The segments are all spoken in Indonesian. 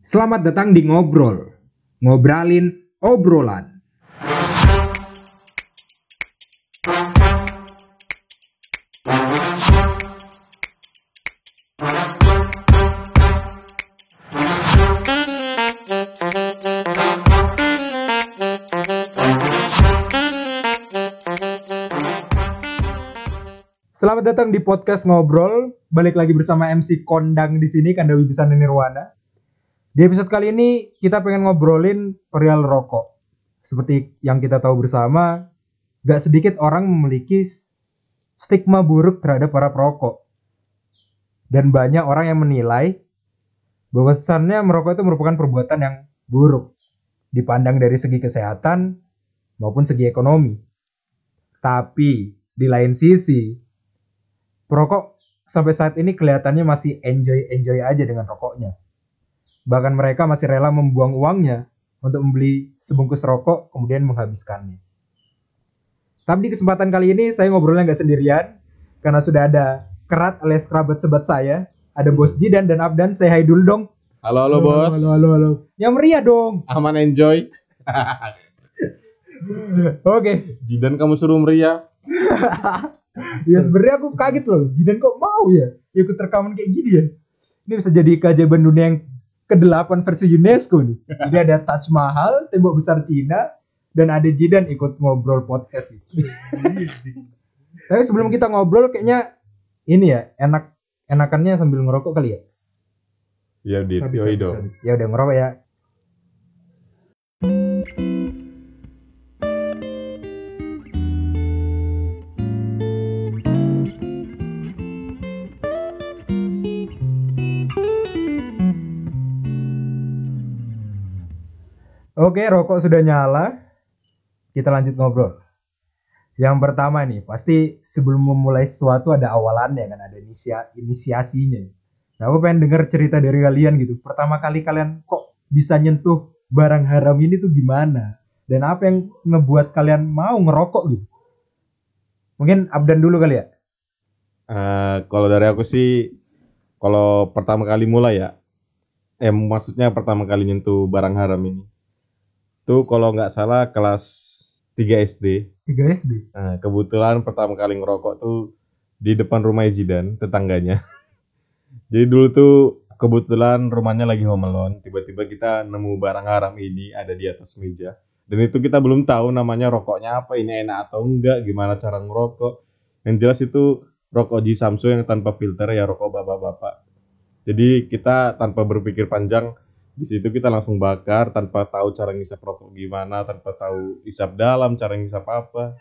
Selamat datang di Ngobrol. Ngobralin obrolan. Selamat datang di podcast Ngobrol. Balik lagi bersama MC Kondang di sini Kandawi Pisana Nirwana. Di episode kali ini kita pengen ngobrolin perihal rokok. Seperti yang kita tahu bersama, gak sedikit orang memiliki stigma buruk terhadap para perokok. Dan banyak orang yang menilai bahwasannya merokok itu merupakan perbuatan yang buruk dipandang dari segi kesehatan maupun segi ekonomi. Tapi di lain sisi, perokok sampai saat ini kelihatannya masih enjoy-enjoy aja dengan rokoknya. Bahkan mereka masih rela membuang uangnya untuk membeli sebungkus rokok kemudian menghabiskannya. Tapi di kesempatan kali ini saya ngobrolnya nggak sendirian karena sudah ada kerat alias kerabat sebat saya. Ada Bos Jidan dan Abdan. Saya hai dulu dong. Halo halo bos. Halo, halo, halo. Yang meriah dong. Aman enjoy. Oke. Jidan kamu suruh meriah. Ya sebenarnya aku kaget loh. Jidan kok mau ya ikut rekaman kayak gini ya. Ini bisa jadi keajaiban dunia yang ke-8 versi UNESCO nih. Jadi ada Taj Mahal, tembok besar Cina, dan ada Jidan ikut ngobrol podcast itu. Tapi sebelum kita ngobrol kayaknya ini ya enak enakannya sambil ngerokok kali ya. Iya Yoi dong. bisa. Ya udah ngerokok ya. Oke, rokok sudah nyala. Kita lanjut ngobrol. Yang pertama nih, pasti sebelum memulai sesuatu ada awalannya kan, ada inisia- inisiasinya. Nah, aku pengen denger cerita dari kalian gitu. Pertama kali kalian kok bisa nyentuh barang haram ini tuh gimana? Dan apa yang ngebuat kalian mau ngerokok gitu? Mungkin Abdan dulu kali ya? Eh, kalau dari aku sih, kalau pertama kali mulai ya, eh maksudnya pertama kali nyentuh barang haram ini, tuh kalau nggak salah kelas 3 SD. 3 SD. Nah, kebetulan pertama kali ngerokok tuh di depan rumah Jidan, tetangganya. Jadi dulu tuh kebetulan rumahnya lagi home alone, tiba-tiba kita nemu barang haram ini ada di atas meja. Dan itu kita belum tahu namanya rokoknya apa, ini enak atau enggak, gimana cara ngerokok. Yang jelas itu rokok G Samsung yang tanpa filter ya rokok bapak-bapak. Jadi kita tanpa berpikir panjang di situ kita langsung bakar tanpa tahu cara ngisap rokok gimana, tanpa tahu isap dalam, cara ngisap apa.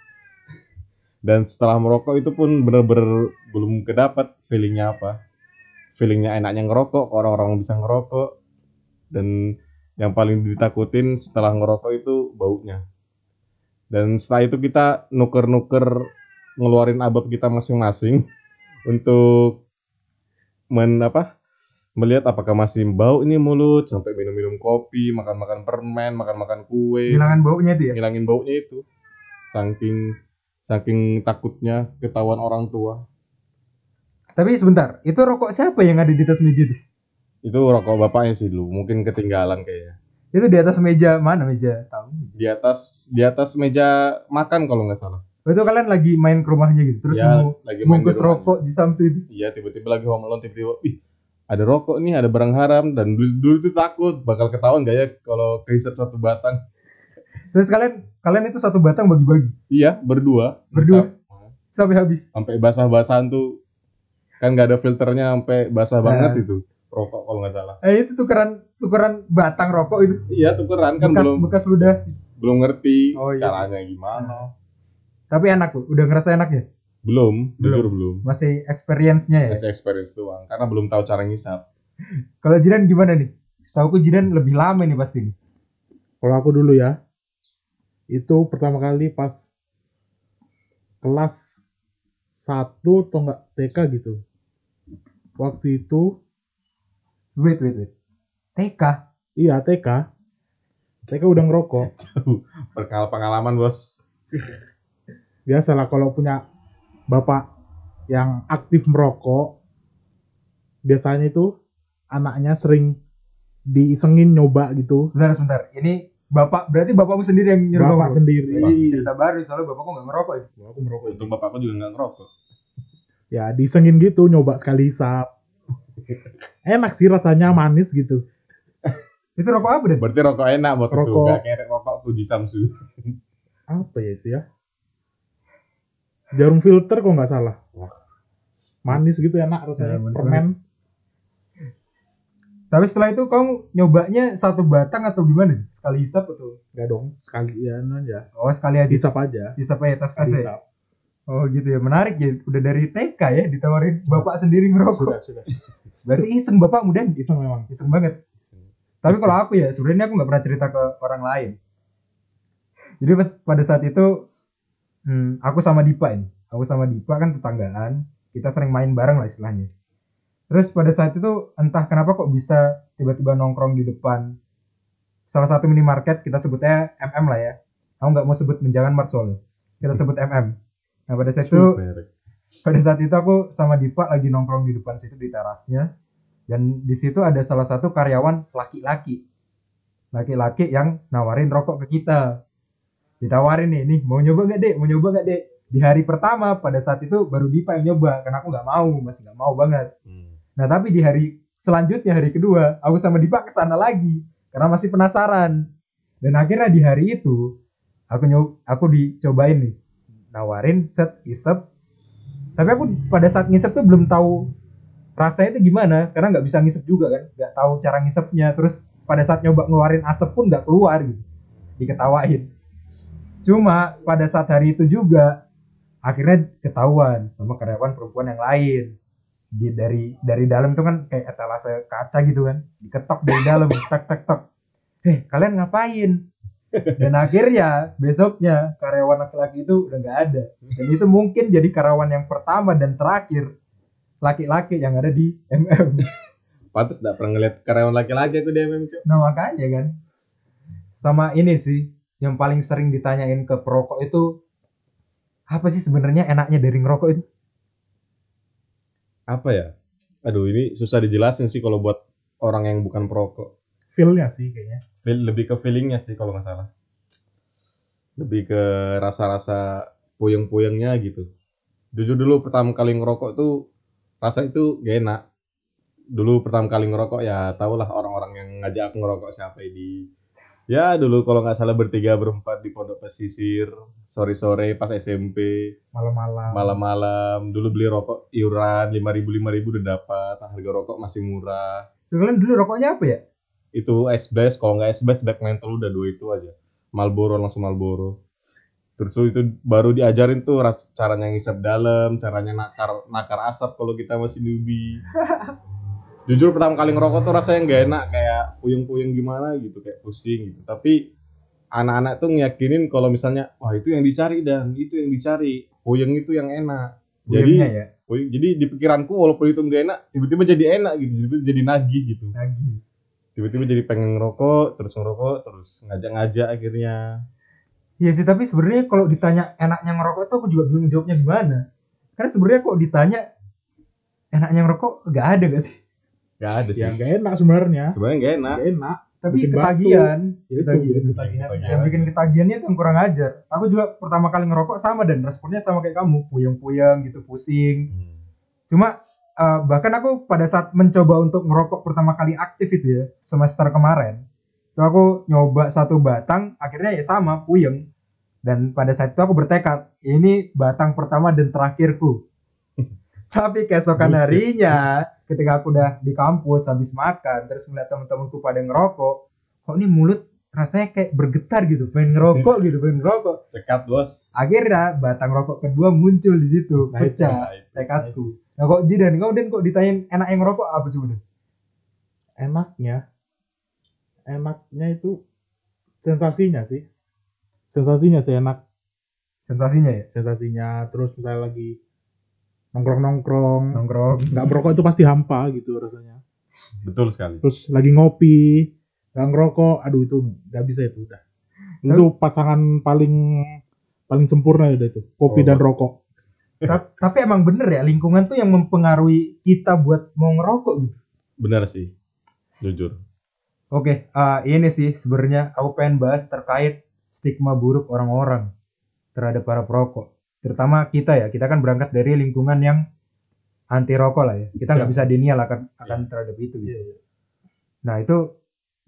Dan setelah merokok itu pun bener-bener belum kedapat feelingnya apa. Feelingnya enaknya ngerokok, orang-orang bisa ngerokok. Dan yang paling ditakutin setelah ngerokok itu baunya. Dan setelah itu kita nuker-nuker ngeluarin abab kita masing-masing untuk men apa melihat apakah masih bau ini mulut sampai minum-minum kopi, makan-makan permen, makan-makan kue, Hilangan baunya itu ya? ngilangin baunya itu. Saking saking takutnya ketahuan orang tua. Tapi sebentar, itu rokok siapa yang ada di atas meja itu? Itu rokok bapaknya sih dulu, mungkin ketinggalan kayaknya. Itu di atas meja mana meja? Tahu. Di atas di atas meja makan kalau nggak salah. Oh, Itu kalian lagi main ke rumahnya gitu, terus Ya, mau lagi bungkus rokok di Samsu itu. Iya, tiba-tiba lagi home alone tiba-tiba, ih, ada rokok nih, ada barang haram dan dulu, dulu tuh takut bakal ketahuan gak ya kalau kehisap satu batang. Terus kalian kalian itu satu batang bagi-bagi Iya, berdua. Berdua? Ngisap. sampai habis. Sampai basah-basahan tuh kan nggak ada filternya sampai basah Nah. banget itu rokok kalau nggak salah. Eh itu tukeran tukeran batang rokok itu. Iya, tukeran kan bekas belum bekas ludah. belum ngerti Oh, iya sih. caranya gimana. Tapi enak tuh, udah ngerasa enak ya? Belum, Belum. jujur belum. Masih experience-nya ya. Masih experience doang karena belum tahu cara ngisap. Kalau Jidan gimana nih? Setauku Jidan lebih lama nih pasti nih. Kalau aku dulu ya, itu pertama kali pas kelas 1 atau enggak TK gitu. Waktu itu, Wait, wait, wait. TK. iya TK. TK udah ngerokok. Perkal pengalaman bos. Biasalah kalau punya bapak yang aktif merokok, biasanya itu anaknya sering diisengin nyoba gitu Sebentar, sebentar. Ini bapak berarti bapakmu sendiri yang nyuruh bapak sendiri Wah, cerita baru soalnya bapakku nggak ngerokok itu. aku merokok itu Untung bapakku juga nggak ngerokok. ya diisengin gitu nyoba sekali hisap enak sih rasanya manis gitu Itu rokok apa deh? Berarti rokok enak buat itu. Rokok. Gak kayak rokok tuh di Samsu. apa ya itu ya jarum filter kok nggak salah. Manis gitu enak rasanya. Ya, manis permen. Tapi setelah itu kamu nyobanya satu batang atau gimana? Sekali hisap atau? nggak dong sekalian aja. Oh sekali aja. hisap aja. Hisap aja sekali tes ya. Oh gitu ya, menarik ya. Udah dari TK ya ditawarin bapak sendiri ngerokok. sudah sudah. Berarti iseng bapak mudah. Iseng memang. Iseng banget. Tapi kalau aku ya sebenarnya aku nggak pernah cerita ke orang lain. Jadi pas pada saat itu hmm, aku sama Dipa ini, aku sama Dipa kan tetanggaan, kita sering main bareng lah istilahnya. Terus pada saat itu entah kenapa kok bisa tiba-tiba nongkrong di depan salah satu minimarket kita sebutnya MM lah ya. Aku nggak mau sebut menjangan soalnya. Kita sebut MM. Nah pada saat itu pada saat itu aku sama Dipa lagi nongkrong di depan situ di terasnya dan di situ ada salah satu karyawan laki-laki laki-laki yang nawarin rokok ke kita ditawarin nih nih mau nyoba gak dek? Mau nyoba gak dek? Di hari pertama pada saat itu baru Dipa yang nyoba karena aku nggak mau masih nggak mau banget. Hmm. nah tapi di hari selanjutnya hari kedua aku sama Dipa ke sana lagi karena masih penasaran. Dan akhirnya di hari itu aku nyob aku dicobain nih. Nawarin set isep. Tapi aku pada saat ngisep tuh belum tahu rasanya itu gimana karena nggak bisa ngisep juga kan nggak tahu cara ngisepnya. Terus pada saat nyoba ngeluarin asap pun nggak keluar gitu diketawain cuma pada saat hari itu juga akhirnya ketahuan sama karyawan perempuan yang lain. Di dari dari dalam tuh kan kayak etalase kaca gitu kan. Diketok dari dalam tek tek tek. Eh kalian ngapain? Dan akhirnya besoknya karyawan laki-laki itu udah nggak ada. Dan itu mungkin jadi karyawan yang pertama dan terakhir laki-laki yang ada di MM Pantes gak pernah ngeliat karyawan laki-laki aku di MM, nah makanya kan. Sama ini sih yang paling sering ditanyain ke perokok itu apa sih sebenarnya enaknya dari ngerokok itu Apa ya? Aduh, ini susah dijelasin sih kalau buat orang yang bukan perokok. feelnya sih kayaknya Feel- lebih ke feelingnya sih kalau nggak salah. Lebih ke rasa-rasa puyeng-puyengnya gitu. Jujur dulu pertama kali ngerokok tuh rasa itu gak enak. Dulu pertama kali ngerokok ya tau lah orang-orang yang ngajak aku ngerokok siapa ini. Ya dulu kalau nggak salah bertiga berempat di pondok pesisir sore-sore pas SMP malam-malam. Malam-malam. Dulu beli rokok iuran lima ribu lima ribu udah dapat. Harga rokok masih murah. Kalian dulu rokoknya apa ya? Itu es blast kalau nggak es blast black menthol udah dua itu aja. Marlboro langsung Marlboro. Terus itu baru diajarin tuh caranya ngisap dalam caranya nakar nakar asap kalau kita masih newbie jujur pertama kali ngerokok tuh rasanya nggak enak kayak puyeng-puyeng gimana gitu kayak pusing gitu. Tapi anak-anak tuh ngiyakinin kalau misalnya wah itu yang dicari dan. Itu yang dicari. Puyeng itu yang enak. Jadi ya? puyeng, jadi di pikiranku walaupun itu nggak enak tiba-tiba jadi enak gitu tiba-tiba jadi nagih gitu. Lagi tiba-tiba jadi pengen ngerokok terus ngerokok terus ngajak-ngajak akhirnya. Iya sih, tapi sebenarnya kalau ditanya enaknya ngerokok tuh aku juga bingung jawabnya gimana. Karena sebenarnya kok ditanya enaknya ngerokok? Gak ada gak sih? Nggak ada sih ya nggak enak sebenarnya sebenarnya nggak enak nggak enak Tapi Bikin ketagihan, ya itu Ketagihan. bikin ketagihannya yang bikin ketagihannya itu yang kurang ajar. Aku juga pertama kali ngerokok sama dan responnya sama kayak kamu, puyeng-puyeng gitu, pusing. Hmm. Cuma eh, bahkan aku pada saat mencoba untuk ngerokok pertama kali aktif itu ya, semester kemarin, itu aku nyoba satu batang, akhirnya ya sama, puyeng. Dan pada saat itu aku bertekad, ini batang pertama dan terakhirku. Tapi keesokan harinya, ketika aku udah di kampus habis makan, terus ngeliat teman-temanku pada ngerokok, kok ini mulut rasanya kayak bergetar gitu, pengen ngerokok gitu, pengen ngerokok. cekat bos Akhirnya batang rokok kedua muncul di situ, Nah, pecah Nah, tekadku. Nah kok Jidan, kau Dan kok ditanyain enak yang ngerokok apa coba Dan? enaknya enaknya itu sensasinya sih sensasinya sih enak Sensasinya ya? sensasinya terus misalnya lagi nongkrong nongkrong Nongkrong. nggak merokok itu pasti hampa gitu rasanya betul sekali terus lagi ngopi nggak ngerokok aduh itu nggak bisa itu udah itu pasangan paling paling sempurna udah itu kopi Oh. dan rokok Ta- Tapi emang bener ya, lingkungan tuh yang mempengaruhi kita buat mau ngerokok gitu. benar sih jujur Oke, ah, ini sih sebenarnya aku pengen bahas terkait stigma buruk orang-orang terhadap para perokok. Terutama kita ya, kita kan berangkat dari lingkungan yang anti rokok lah ya. Kita nggak Ya. bisa denial akan akan terhadap itu. Gitu. Nah itu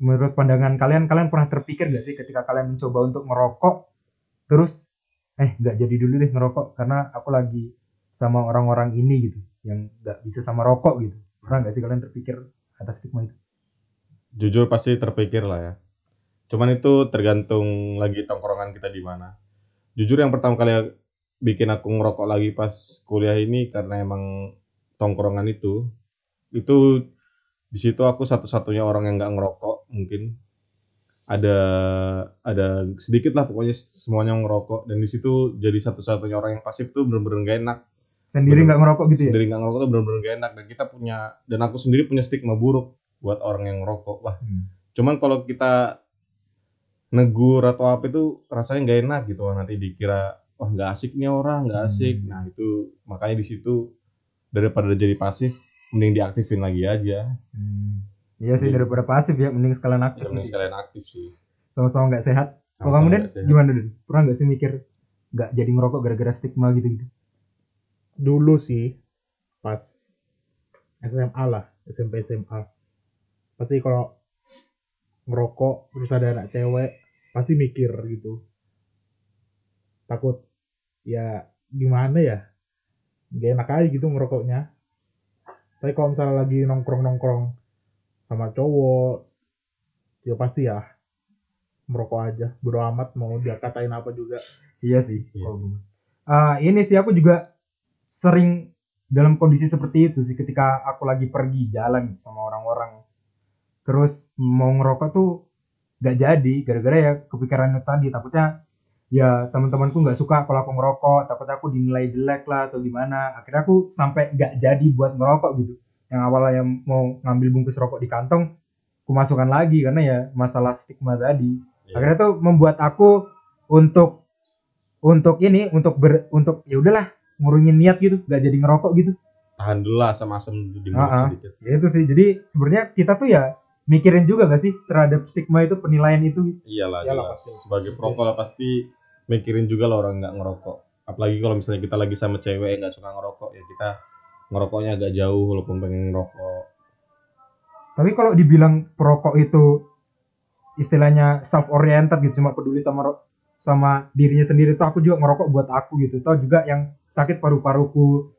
menurut pandangan kalian, kalian pernah terpikir gak sih ketika kalian mencoba untuk ngerokok, terus eh nggak jadi dulu deh ngerokok karena aku lagi sama orang-orang ini gitu, yang nggak bisa sama rokok gitu. Pernah nggak sih kalian terpikir atas stigma itu? Jujur pasti terpikir lah ya. Cuman itu tergantung lagi tongkrongan kita di mana. Jujur yang pertama kali bikin aku ngerokok lagi pas kuliah ini karena emang tongkrongan itu. Itu di situ aku satu-satunya orang yang nggak ngerokok mungkin. Ada ada sedikit lah pokoknya semuanya ngerokok. Dan di situ jadi satu-satunya orang yang pasif tuh bener-bener gak enak. Sendiri nggak ngerokok gitu ya? sendiri nggak ngerokok tuh bener-bener gak enak. Dan kita punya dan aku sendiri punya stigma buruk buat orang yang ngerokok. Wah Hmm. cuman kalau kita negur atau apa itu rasanya nggak enak gitu. Nanti dikira wah nggak asik nih orang nggak asik Hmm. nah itu makanya di situ daripada jadi pasif mending diaktifin lagi aja Hmm. Iya sih Jadi- daripada pasif ya, mending sekalian aktif. ya mending sekalian aktif sih Sama-sama nggak sehat. Kalau kamu sehat. gimana Den? Pernah nggak sih mikir nggak jadi ngerokok gara-gara stigma gitu-gitu? Dulu sih pas SMA lah, SMP SMA. Pasti kalau ngerokok terus ada anak cewek pasti mikir gitu. Takut ya gimana ya? Gak enak aja gitu ngerokoknya. Tapi kalau misalnya lagi nongkrong-nongkrong sama cowok, ya pasti ya merokok aja. Bodo amat mau dia katain apa juga. Iya sih. Iya sih. gue. Ah, ini sih aku juga sering dalam kondisi seperti itu sih ketika aku lagi pergi jalan sama orang-orang. Terus mau ngerokok tuh gak jadi gara-gara ya kepikiran tadi takutnya ya teman-temanku nggak suka kalau aku ngerokok takutnya aku dinilai jelek lah atau gimana akhirnya aku sampai gak jadi buat ngerokok gitu yang awalnya mau ngambil bungkus rokok di kantong aku masukkan lagi karena ya masalah stigma tadi Iya. akhirnya tuh membuat aku untuk untuk ini untuk ber untuk ya udahlah ngurungin niat gitu gak jadi ngerokok gitu tahan dulu lah asam-asam di mulut Ah, ah. sedikit ya itu sih jadi sebenarnya kita tuh ya mikirin juga gak sih terhadap stigma itu penilaian itu iyalah, Iyalah, jelas. pasti. sebagai perokok pasti mikirin juga lah orang nggak ngerokok. Apalagi kalau misalnya kita lagi sama cewek yang nggak suka ngerokok ya kita ngerokoknya agak jauh walaupun pengen ngerokok. Tapi kalau dibilang perokok itu istilahnya self oriented gitu cuma peduli sama sama dirinya sendiri tuh aku juga ngerokok buat aku gitu. Toh juga yang sakit paru-paruku.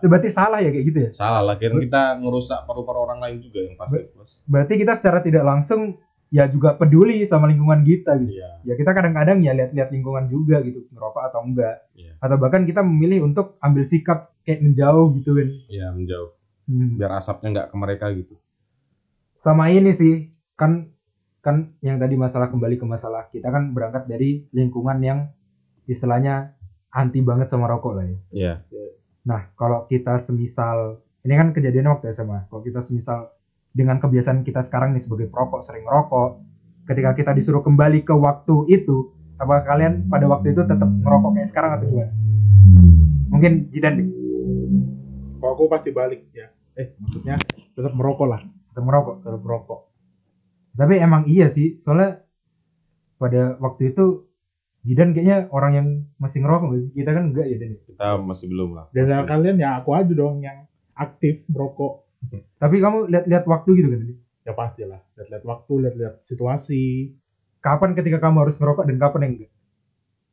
Itu berarti salah ya kayak gitu ya? Salah lah kita ngerusak paru-paru orang lain juga yang pasif bos berarti kita secara tidak langsung ya juga peduli sama lingkungan kita gitu. Iya. Ya kita kadang-kadang ya lihat-lihat lingkungan juga gitu ngerokok atau enggak. Iya. atau bahkan kita memilih untuk ambil sikap kayak menjauh gitu kan iya menjauh. Hmm. biar asapnya nggak ke mereka gitu. Sama ini sih kan kan yang tadi masalah kembali ke masalah kita kan berangkat dari lingkungan yang istilahnya anti banget sama rokok lah ya. Iya. Nah kalau kita semisal ini kan kejadian waktu SMA kalau kita semisal dengan kebiasaan kita sekarang nih sebagai perokok sering ngerokok ketika kita disuruh kembali ke waktu itu apakah kalian pada waktu itu tetap ngerokok kayak sekarang atau gimana mungkin Jidan deh Kalau aku pasti balik ya. Eh, maksudnya tetap merokok lah, tetap ngerokok tetap merokok. tapi emang iya sih soalnya pada waktu itu Jidan kayaknya orang yang masih ngerokok sih? kita kan enggak ya Dan kita masih belum lah Dan kalian ya aku aja dong yang aktif merokok. Tapi kamu lihat-lihat waktu gitu kan Ya pasti lah. Lihat-lihat waktu, lihat-lihat situasi. kapan ketika kamu harus ngerokok dan kapan yang enggak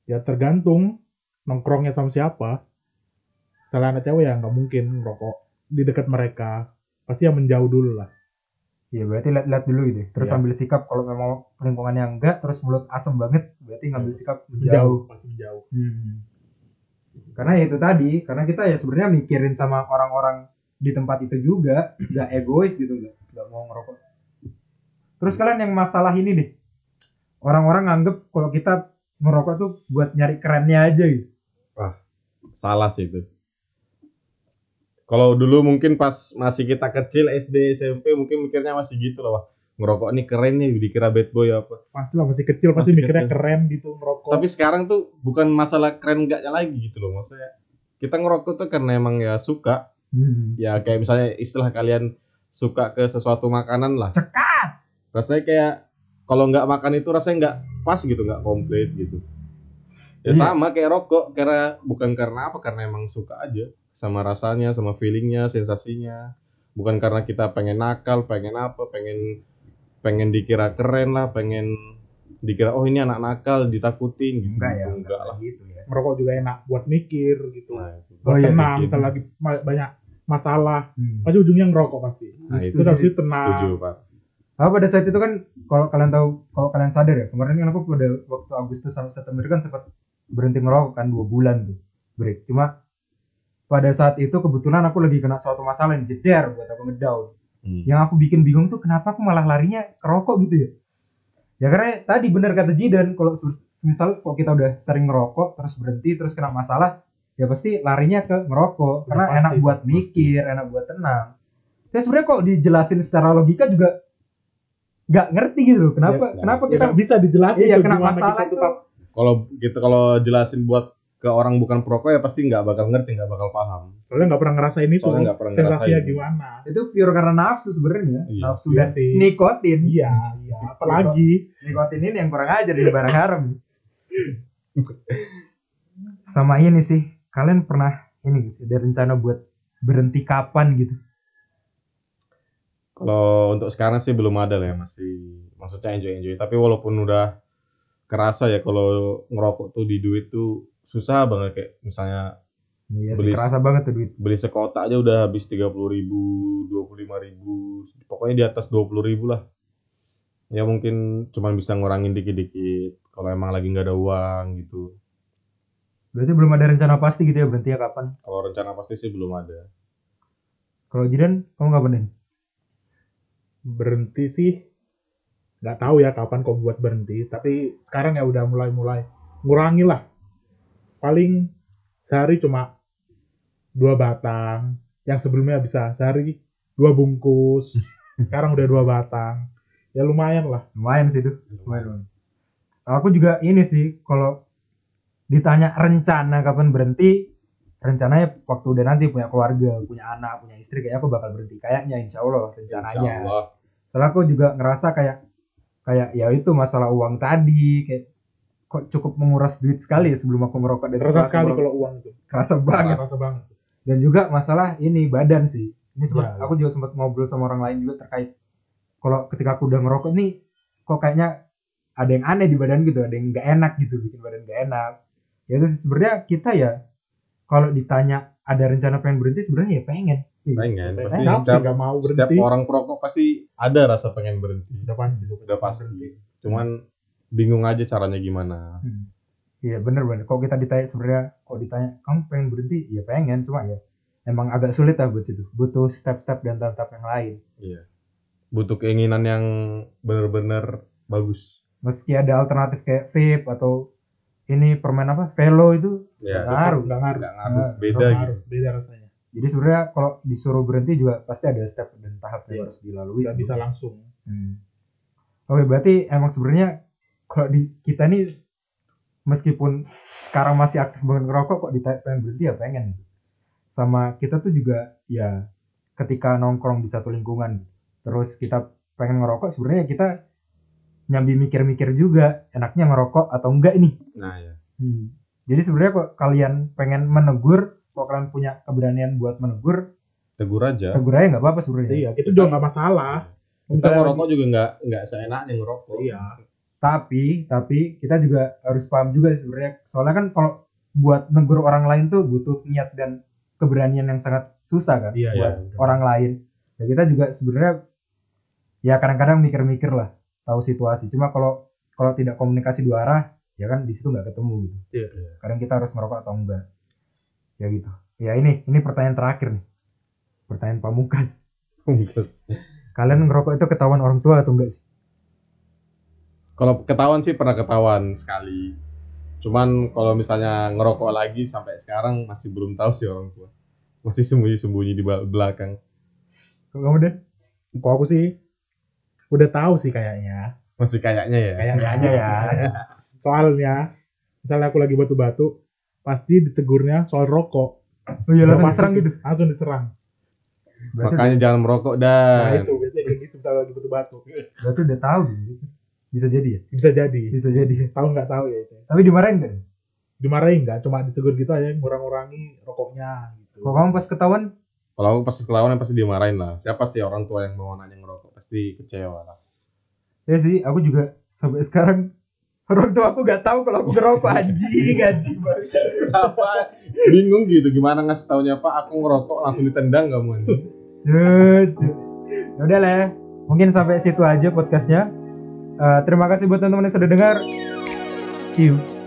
Ya tergantung nongkrongnya sama siapa. Salah anak cewek ya nggak mungkin merokok di dekat mereka. Pasti yang menjauh dulu lah. Iya berarti lihat-lihat dulu gitu. ya. Terus Iya. ambil sikap kalau memang lingkungannya enggak, terus mulut asem banget, berarti ngambil sikap Menjauh, menjauh. pasti menjauh. Hmm. Karena ya itu tadi, karena kita ya sebenarnya mikirin sama orang-orang di tempat itu juga, nggak egois gitu, nggak nggak mau ngerokok. Terus kalian yang masalah ini deh, orang-orang nganggep kalau kita ngerokok tuh buat nyari kerennya aja gitu. salah sih itu kalau dulu mungkin pas masih kita kecil SD SMP mungkin mikirnya masih gitu loh wah ngerokok nih keren nih dikira bad boy apa Pasti lah masih kecil pasti Masih mikirnya kecil. keren gitu merokok. tapi sekarang tuh bukan masalah keren enggaknya lagi gitu loh maksudnya kita ngerokok tuh karena emang ya suka Hmm. ya kayak misalnya istilah kalian suka ke sesuatu makanan lah Cekat. rasanya kayak kalau nggak makan itu rasanya nggak pas gitu nggak komplit gitu ya Iya. sama kayak rokok karena bukan karena apa karena emang suka aja sama rasanya sama feelingnya sensasinya bukan karena kita pengen nakal pengen apa pengen pengen dikira keren lah pengen dikira oh ini anak nakal ditakutin gitu enggak ya enggak lah gitu ya Merokok juga enak buat mikir gitu. nah, buat Oh, iya, tenang, bikin. misalnya lagi banyak masalah, Hmm. pasti ujungnya ngerokok pasti. Nah, itu Itu harus tenang. setuju pak Apa pada saat itu kan kalau kalian tahu kalau kalian sadar ya kemarin kan aku pada waktu Agustus sampai September kan sempat berhenti ngerokok kan dua bulan tuh break cuma pada saat itu kebetulan aku lagi kena suatu masalah yang jeder buat aku ngedown Hmm. yang aku bikin bingung tuh kenapa aku malah larinya ke rokok gitu ya ya karena tadi benar kata Jidan kalau misal kok kita udah sering ngerokok terus berhenti terus kena masalah ya pasti larinya ke ngerokok Udah karena pasti, enak buat pasti. mikir enak buat tenang ya sebenarnya kok dijelasin secara logika juga nggak ngerti gitu loh kenapa Ya, kenapa Ya, kita nggak bisa dijelasin iya tuh kena gimana masalah kita itu tetap kalau gitu kalau jelasin buat ke orang bukan perokok ya pasti nggak bakal ngerti nggak bakal paham soalnya nggak pernah ngerasain itu. Soalnya nggak pernah Sensasinya ngerasain. gimana? itu pure karena nafsu sebenarnya Iya. nafsu Iya sih. nikotin Iya, iya. Apalagi nikotin ini yang kurang ajar di barang haram sama ini sih kalian pernah ini gak sih ada rencana buat berhenti kapan gitu Kalau untuk sekarang sih belum ada lah ya masih maksudnya enjoy enjoy. Tapi walaupun udah kerasa ya kalau ngerokok tuh di duit tuh susah banget kayak misalnya iya Beli- kerasa banget tuh duit beli sekotak aja udah habis tiga puluh ribu, dua puluh lima ribu, pokoknya di atas dua puluh ribu lah. Ya mungkin cuman bisa ngurangin dikit-dikit kalau emang lagi nggak ada uang gitu. Berarti belum ada rencana pasti gitu ya berhenti ya kapan? Kalau rencana pasti sih belum ada. kalau Jidan kamu kapan Den? berhenti sih. Nggak tahu ya kapan kok buat berhenti tapi sekarang ya udah mulai-mulai. Ngurangi lah. Paling sehari cuma dua batang. Yang sebelumnya bisa sehari dua bungkus. Sekarang udah dua batang. Ya lumayan lah. Lumayan sih tuh lumayan, lumayan. aku juga ini sih kalau ditanya rencana kapan berhenti? Rencananya waktu udah nanti punya keluarga punya anak punya istri kayaknya aku bakal berhenti. Kayaknya insya Allah rencananya. Insya Allah. soalnya aku juga ngerasa kayak kayak ya itu masalah uang tadi kayak kok cukup menguras duit sekali sebelum aku ngerokok dan aku sekali kalau uang itu kerasa banget. Terasa banget. Dan juga masalah ini badan sih. Ini sempat Ya, ya. aku juga sempat ngobrol sama orang lain juga terkait kalau ketika aku udah ngerokok nih kok kayaknya ada yang aneh di badan gitu ada yang nggak enak gitu bikin badan nggak enak ya itu sebenarnya kita ya kalau ditanya ada rencana pengen berhenti sebenarnya ya pengen Pengen. Eh, Pasti sih setiap, mau setiap berhenti orang perokok pasti ada rasa pengen berhenti. udah pasti Udah pasti. Cuman bingung aja caranya gimana. Hmm. Iya bener bener. Kalau kita ditanya sebenarnya, kalau ditanya kamu pengen berhenti, ya pengen, cuma ya emang agak sulit lah buat situ. Butuh step-step dan tahap-tahap yang lain. Iya. Butuh keinginan yang bener-bener bagus. Meski ada alternatif kayak vape atau ini permen apa, velo itu Ya. ngaruh. nggak ngaruh Nggak ngaruh. Beda gitu. ngaruh. beda rasanya Jadi sebenarnya kalau disuruh berhenti juga pasti ada step dan tahap yang Iya. harus dilalui. nggak sih. bisa langsung Hmm. Oke berarti emang sebenarnya kalau di kita nih meskipun sekarang masih aktif banget ngerokok kok ditanya pengen berhenti ya pengen. Sama kita tuh juga ya ketika nongkrong di satu lingkungan terus kita pengen ngerokok sebenarnya kita nyambi mikir-mikir juga enaknya ngerokok atau enggak ini. Nah, ya. Hmm. Jadi sebenarnya kok kalian pengen menegur, kok kalian punya keberanian buat menegur, Tegur aja. tegur aja nggak apa-apa sebenarnya. iya itu juga nggak masalah Kita ngerokok juga nggak nggak seenaknya ngerokok. iya tapi tapi kita juga harus paham juga sih sebenarnya soalnya kan kalau buat negur orang lain tuh butuh niat dan keberanian yang sangat susah kan Iya, buat iya. orang lain ya kita juga sebenarnya ya kadang-kadang mikir-mikir lah tahu situasi. Cuma kalau kalau tidak komunikasi dua arah ya kan di situ nggak ketemu gitu. Iya. kadang kita harus ngerokok atau enggak. Ya gitu. Ya ini ini pertanyaan terakhir nih. Pertanyaan pamungkas. Terus, kalian ngerokok itu ketahuan orang tua atau enggak sih? Kalau ketahuan sih pernah ketahuan sekali. Cuman kalau misalnya ngerokok lagi sampai sekarang masih belum tahu sih orang tua. Masih sembunyi-sembunyi di bel- belakang. kok kamu deh? Kok aku sih udah tahu sih kayaknya Masih kayaknya ya. kayaknya ya soalnya misalnya aku lagi batu-batu pasti ditegurnya soal rokok oh iya langsung diserang gitu langsung diserang Berarti Makanya jangan merokok nah dan itu biasanya kayak gitu misalnya lagi butuh batuk. Berarti udah tahu gitu. Bisa jadi ya? Bisa jadi. Bisa jadi. Tahu nggak tahu ya itu. Tapi dimarahin kan? Dimarahin nggak? Cuma ditegur gitu aja, ngurang-ngurangi rokoknya gitu. Kok kamu pas ketahuan Kalau pasti kelawan pasti dimarahin lah. Siapa sih orang tua yang mau anaknya ngerokok pasti kecewa lah. Ya sih, aku juga sampai sekarang orang tua aku gak tahu kalau aku ngerokok anjing anjing banget. Apa? Bingung gitu gimana ngasih taunya Pak aku ngerokok langsung ditendang kamu anjing. Ya udah lah. Mungkin sampai situ aja podcastnya. Eh, terima kasih buat teman-teman yang sudah dengar. See you.